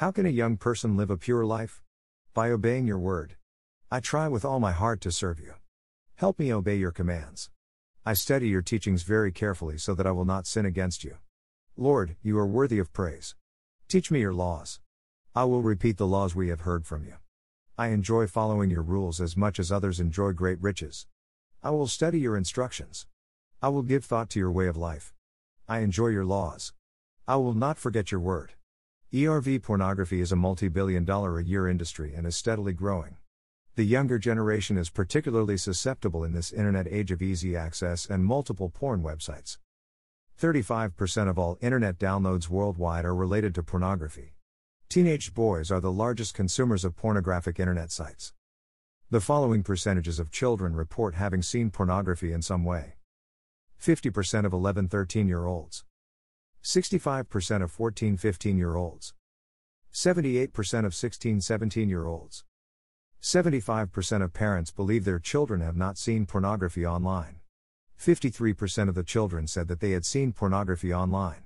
How can a young person live a pure life? By obeying your word. I try with all my heart to serve you. Help me obey your commands. I study your teachings very carefully so that I will not sin against you. Lord, you are worthy of praise. Teach me your laws. I will repeat the laws we have heard from you. I enjoy following your rules as much as others enjoy great riches. I will study your instructions. I will give thought to your way of life. I enjoy your laws. I will not forget your word. ERV pornography is a multi billion dollar a year industry and is steadily growing. The younger generation is particularly susceptible in this internet age of easy access and multiple porn websites. 35% of all internet downloads worldwide are related to pornography. Teenage boys are the largest consumers of pornographic internet sites. The following percentages of children report having seen pornography in some way 50% of 11 13 year olds, 65% of 14 15 year olds, 78% of 16 17 year olds. 75% of parents believe their children have not seen pornography online. 53% of the children said that they had seen pornography online.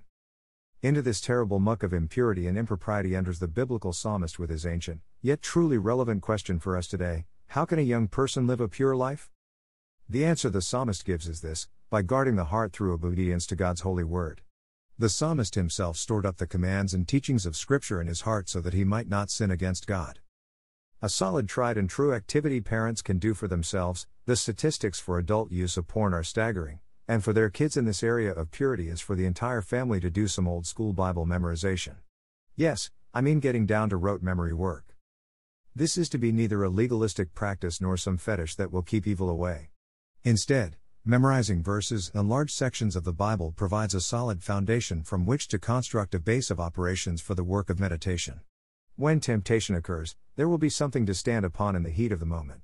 Into this terrible muck of impurity and impropriety enters the biblical psalmist with his ancient, yet truly relevant question for us today How can a young person live a pure life? The answer the psalmist gives is this by guarding the heart through obedience to God's holy word. The psalmist himself stored up the commands and teachings of Scripture in his heart so that he might not sin against God. A solid tried and true activity parents can do for themselves. The statistics for adult use of porn are staggering, and for their kids in this area of purity is for the entire family to do some old school Bible memorization. Yes, I mean getting down to rote memory work. This is to be neither a legalistic practice nor some fetish that will keep evil away. Instead, memorizing verses and large sections of the Bible provides a solid foundation from which to construct a base of operations for the work of meditation. When temptation occurs, there will be something to stand upon in the heat of the moment.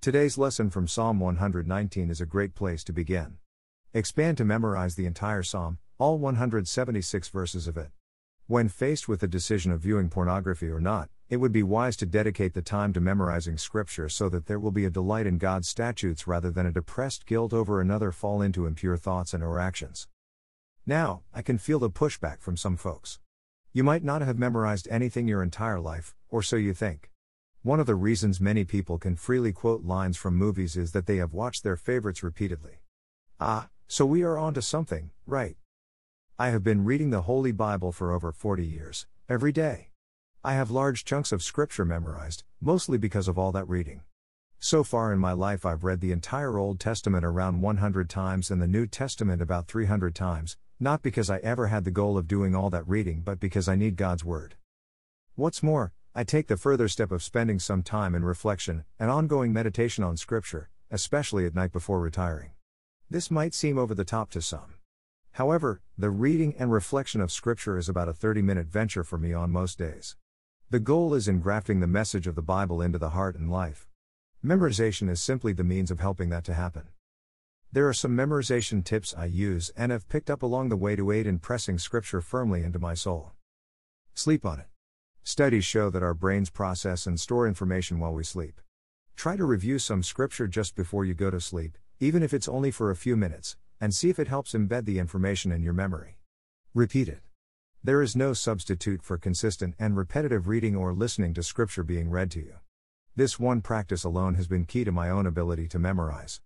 Today's lesson from Psalm 119 is a great place to begin. Expand to memorize the entire psalm, all 176 verses of it. When faced with the decision of viewing pornography or not, it would be wise to dedicate the time to memorizing scripture so that there will be a delight in God's statutes rather than a depressed guilt over another fall into impure thoughts and or actions. Now, I can feel the pushback from some folks. You might not have memorized anything your entire life, or so you think. One of the reasons many people can freely quote lines from movies is that they have watched their favorites repeatedly. Ah, so we are on to something, right? I have been reading the Holy Bible for over 40 years, every day. I have large chunks of scripture memorized, mostly because of all that reading. So far in my life, I've read the entire Old Testament around 100 times and the New Testament about 300 times, not because I ever had the goal of doing all that reading, but because I need God's Word. What's more, I take the further step of spending some time in reflection and ongoing meditation on Scripture, especially at night before retiring. This might seem over the top to some. However, the reading and reflection of Scripture is about a 30 minute venture for me on most days. The goal is engrafting the message of the Bible into the heart and life. Memorization is simply the means of helping that to happen. There are some memorization tips I use and have picked up along the way to aid in pressing scripture firmly into my soul. Sleep on it. Studies show that our brains process and store information while we sleep. Try to review some scripture just before you go to sleep, even if it's only for a few minutes, and see if it helps embed the information in your memory. Repeat it. There is no substitute for consistent and repetitive reading or listening to scripture being read to you. This one practice alone has been key to my own ability to memorize.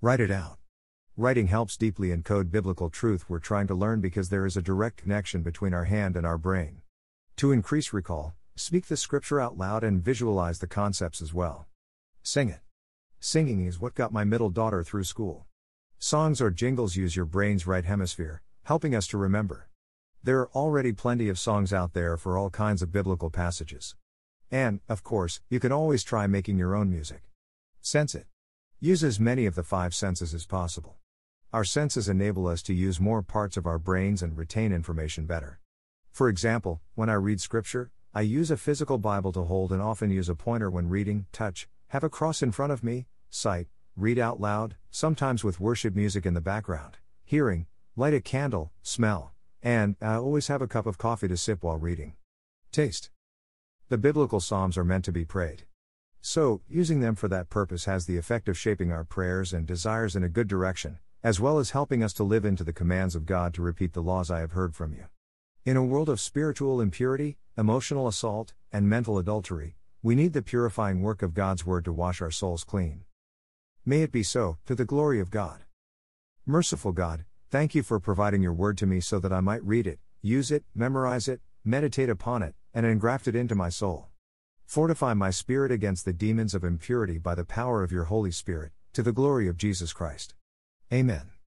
Write it out. Writing helps deeply encode biblical truth we're trying to learn because there is a direct connection between our hand and our brain. To increase recall, speak the scripture out loud and visualize the concepts as well. Sing it. Singing is what got my middle daughter through school. Songs or jingles use your brain's right hemisphere, helping us to remember. There are already plenty of songs out there for all kinds of biblical passages. And, of course, you can always try making your own music. Sense it. Use as many of the five senses as possible. Our senses enable us to use more parts of our brains and retain information better. For example, when I read scripture, I use a physical Bible to hold and often use a pointer when reading, touch, have a cross in front of me, sight, read out loud, sometimes with worship music in the background, hearing, light a candle, smell, and I always have a cup of coffee to sip while reading. Taste. The biblical Psalms are meant to be prayed. So, using them for that purpose has the effect of shaping our prayers and desires in a good direction, as well as helping us to live into the commands of God to repeat the laws I have heard from you. In a world of spiritual impurity, emotional assault, and mental adultery, we need the purifying work of God's Word to wash our souls clean. May it be so, to the glory of God. Merciful God, thank you for providing your Word to me so that I might read it, use it, memorize it, meditate upon it, and engraft it into my soul. Fortify my spirit against the demons of impurity by the power of your Holy Spirit, to the glory of Jesus Christ. Amen.